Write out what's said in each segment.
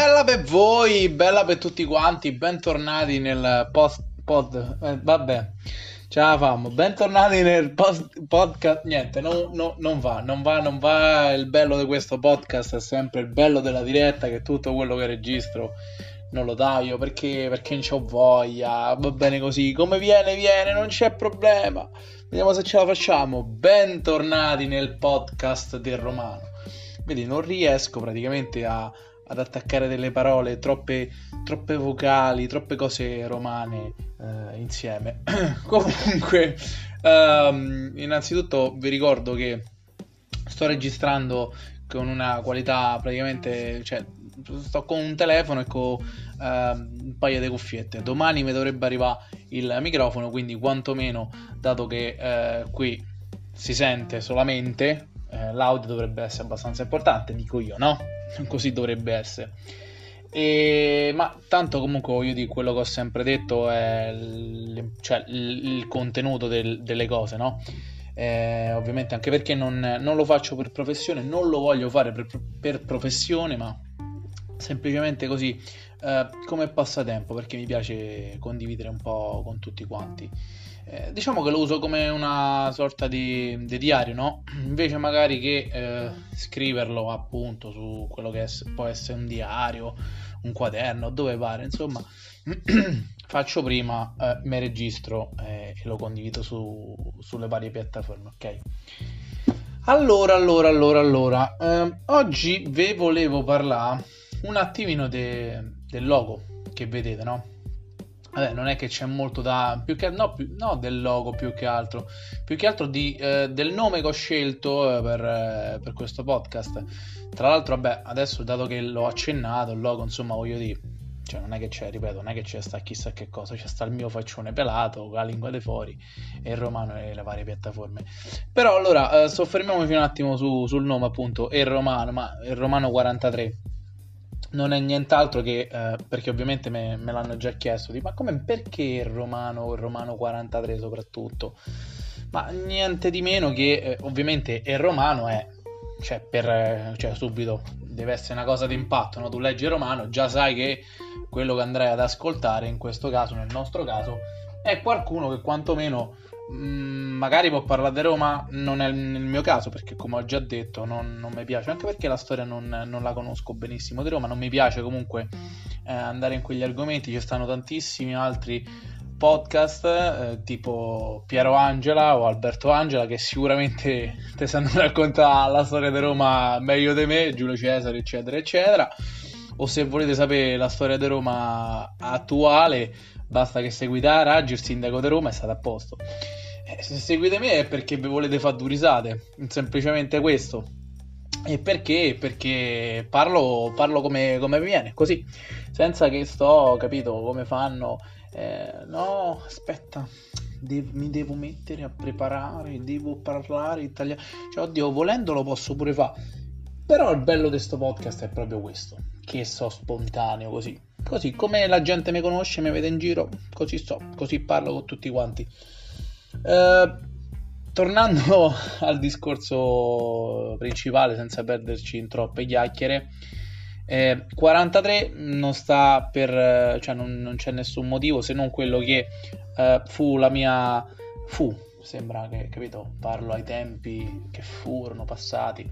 bella per voi, bella per tutti quanti, bentornati nel post, pod, eh, vabbè, ce la famo, bentornati nel post, podcast, niente, no, no, non va, non va, non va, il bello di questo podcast è sempre il bello della diretta, che tutto quello che registro non lo taglio perché, perché non c'ho voglia, va bene così, come viene, viene, non c'è problema, vediamo se ce la facciamo, bentornati nel podcast del romano, vedi, non riesco praticamente a ad attaccare delle parole, troppe, troppe vocali, troppe cose romane eh, insieme. Comunque, um, innanzitutto vi ricordo che sto registrando con una qualità praticamente, cioè, sto con un telefono e con uh, un paio di cuffiette. Domani mi dovrebbe arrivare il microfono, quindi quantomeno, dato che uh, qui si sente solamente, uh, l'audio dovrebbe essere abbastanza importante, dico io, no? così dovrebbe essere. E, ma tanto comunque voglio dire quello che ho sempre detto è il, cioè, il, il contenuto del, delle cose, no? Eh, ovviamente anche perché non, non, lo faccio per professione, non lo voglio fare per, per professione, ma semplicemente così eh, come passatempo perché mi piace condividere un po' con tutti quanti. Eh, diciamo che lo uso come una sorta di, di diario, no? Invece magari che eh, scriverlo appunto su quello che è, può essere un diario, un quaderno, dove pare, insomma, faccio prima, eh, mi registro eh, e lo condivido su, sulle varie piattaforme, ok? Allora, allora, allora, allora, eh, oggi vi volevo parlare un attimino de, del logo che vedete, no? Vabbè, non è che c'è molto da. Più che, no, più, no, del logo più che altro. Più che altro di, eh, del nome che ho scelto eh, per, eh, per, questo podcast. Tra l'altro, vabbè, adesso dato che l'ho accennato, il logo, insomma, voglio dire. Cioè, non è che c'è, ripeto, non è che c'è sta chissà che cosa. C'è sta il mio faccione pelato, la lingua dei fuori, e il romano e le varie piattaforme. Però allora, eh, soffermiamoci un attimo su, sul nome, appunto. Il romano, ma il romano 43 non è nient'altro che eh, perché ovviamente me, me, l'hanno già chiesto di, ma come perché il romano il romano 43 soprattutto ma niente di meno che eh, ovviamente il romano è cioè per eh, cioè subito deve essere una cosa d'impatto no? tu leggi il romano già sai che quello che andrai ad ascoltare in questo caso nel nostro caso è qualcuno che quantomeno Mm, magari può parlare di Roma, non è nel mio caso perché come ho già detto non, non mi piace, anche perché la storia non, non, la conosco benissimo di Roma, non mi piace comunque eh, andare in quegli argomenti, ci stanno tantissimi altri podcast eh, tipo Piero Angela o Alberto Angela che sicuramente ti sanno raccontare la storia di Roma meglio di me, Giulio Cesare eccetera eccetera. O se volete sapere la storia di Roma attuale basta che seguite Raggi, il sindaco di Roma è stato a posto eh, se seguite me è perché vi volete fare due risate, semplicemente questo. E perché? Perché parlo, parlo come, come viene, così, senza che sto, capito, come fanno. Eh, no, aspetta, de- mi devo mettere a preparare, devo parlare italiano. Cioè, oddio, volendo lo posso pure fare. Però il bello di questo podcast è proprio questo, che so spontaneo così. Così, come la gente mi conosce, mi vede in giro, così sto, così parlo con tutti quanti. Eh, tornando al discorso principale, senza perderci in troppe chiacchiere, eh, 43 non sta per, cioè non, non, c'è nessun motivo se non quello che eh, fu la mia, fu, sembra che, capito, parlo ai tempi che furono passati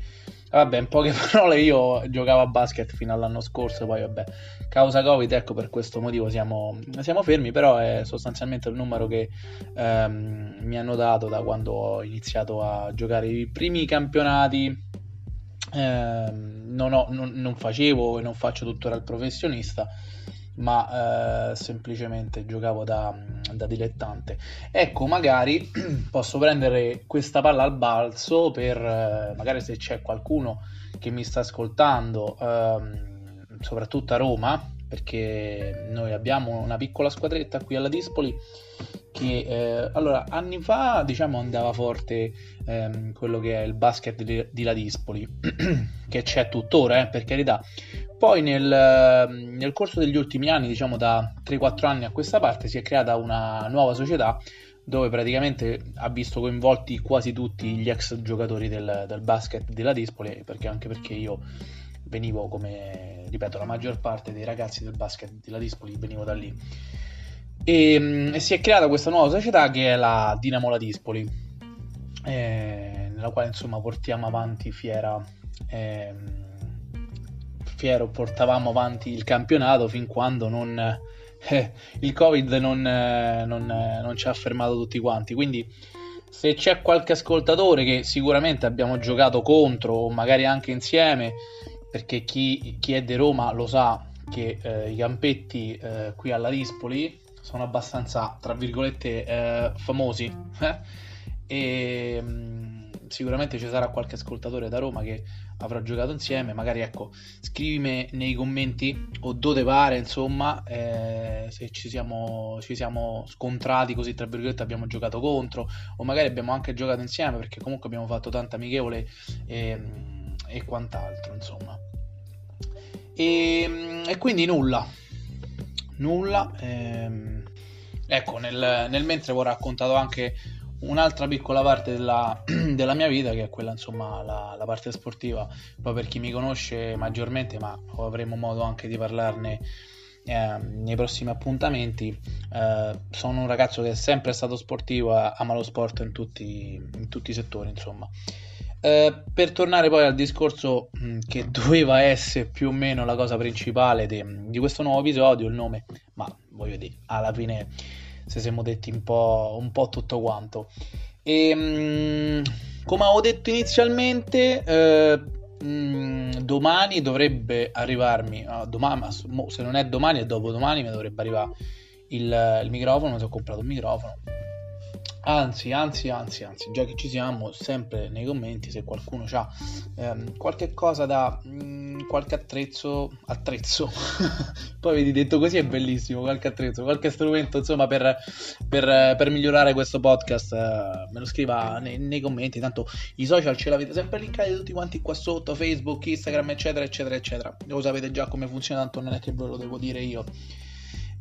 Vabbè, in poche parole io giocavo a basket fino all'anno scorso, poi vabbè, causa Covid, ecco per questo motivo siamo, siamo fermi, però è sostanzialmente il numero che ehm, mi hanno dato da quando ho iniziato a giocare i primi campionati. Eh, non, ho, non, non facevo e non faccio tuttora il professionista, ma eh, semplicemente giocavo da, da, dilettante. Ecco, magari posso prendere questa palla al balzo per eh, magari se c'è qualcuno che mi sta ascoltando, ehm, soprattutto a Roma, perché noi abbiamo una piccola squadretta qui alla Dispoli che eh, allora anni fa diciamo andava forte ehm, quello che è il basket di, di Ladispoli che c'è tuttora eh, per carità poi nel, nel, corso degli ultimi anni diciamo da 3-4 anni a questa parte si è creata una nuova società dove praticamente ha visto coinvolti quasi tutti gli ex giocatori del, del basket della Dispoli perché anche perché io venivo come, ripeto, la maggior parte dei ragazzi del basket della Dispoli venivo da lì. E, mm, e si è creata questa nuova società che è la Dinamo La Dispoli, eh, nella quale insomma portiamo avanti fiera. Eh, fiero portavamo avanti il campionato fin quando non, eh, il covid non, eh, non, eh, non, ci ha fermato tutti quanti quindi se c'è qualche ascoltatore che sicuramente abbiamo giocato contro o magari anche insieme perché chi, chi è di Roma lo sa che eh, i campetti eh, qui alla Dispoli sono abbastanza, tra virgolette, eh, famosi. E mm, sicuramente ci sarà qualche ascoltatore da Roma che avrà giocato insieme. Magari ecco, scrivimi nei commenti o dove pare, insomma, eh, se ci siamo, ci siamo scontrati così, tra virgolette, abbiamo giocato contro, o magari abbiamo anche giocato insieme perché comunque abbiamo fatto tanta amichevole. E, e quant'altro, insomma. E, e quindi nulla, nulla. Ehm, ecco, nel, nel, mentre vi ho raccontato anche un'altra piccola parte della, della mia vita, che è quella, insomma, la, la, parte sportiva. Poi per chi mi conosce maggiormente, ma avremo modo anche di parlarne. Eh, nei prossimi appuntamenti eh, sono un ragazzo che è sempre stato sportivo ama lo sport in tutti, in tutti i settori insomma eh, per tornare poi al discorso mm, che doveva essere più o meno la cosa principale de, di questo nuovo episodio, il nome, ma voglio dire, alla fine se siamo detti un po', un po tutto quanto. E mh, mm, come avevo detto inizialmente, eh, mm, domani dovrebbe arrivarmi, uh, domani, se non è domani è dopodomani, mi dovrebbe arrivare il, il microfono, mi sono comprato un microfono Anzi, anzi, anzi, anzi, già che ci siamo, sempre nei commenti se qualcuno ha ehm, qualche cosa da mh, mm, qualche attrezzo, attrezzo, poi vedi detto così è bellissimo, qualche attrezzo, qualche strumento insomma per, per, per migliorare questo podcast, eh, me lo scriva nei, nei, commenti, tanto i social ce l'avete sempre linkati tutti quanti qua sotto, Facebook, Instagram, eccetera, eccetera, eccetera, lo sapete già come funziona, tanto non è che ve lo devo dire io.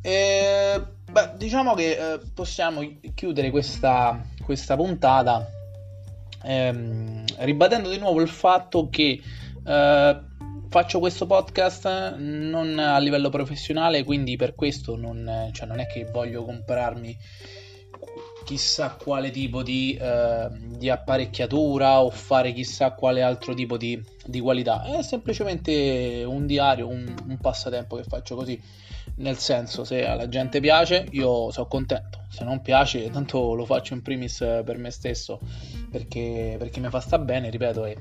E, beh, diciamo che eh, possiamo chiudere questa, questa puntata ehm, ribadendo di nuovo il fatto che eh, faccio questo podcast non a livello professionale, quindi per questo non, cioè non è che voglio comprarmi chissà quale tipo di, eh, di, apparecchiatura o fare chissà quale altro tipo di, di qualità. È semplicemente un diario, un, un, passatempo che faccio così. Nel senso, se alla gente piace, io sono contento. Se non piace, tanto lo faccio in primis per me stesso perché, perché mi fa sta bene, ripeto, e,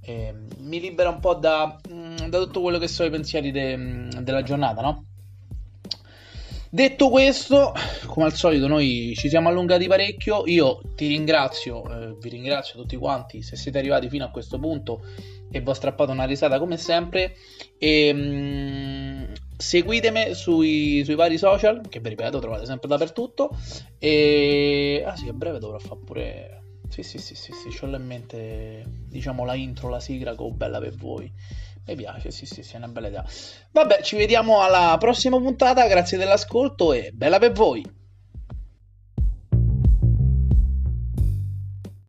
e mi libera un po' da, da, tutto quello che sono i pensieri de, della giornata, no? Detto questo, come al solito, noi ci siamo allungati parecchio. Io ti ringrazio, eh, vi ringrazio tutti quanti se siete arrivati fino a questo punto e vi ho strappato una risata come sempre. E, mh, mm, seguitemi sui, sui, vari social, che vi ripeto, trovate sempre dappertutto. E ah sì, a breve dovrò fare pure. Sì, sì, sì, sì, sì, ho in mente, diciamo, la intro, la sigla con bella per voi. Mi piace, sì, sì, sì, è una bella idea. Vabbè, ci vediamo alla prossima puntata, grazie dell'ascolto e bella per voi!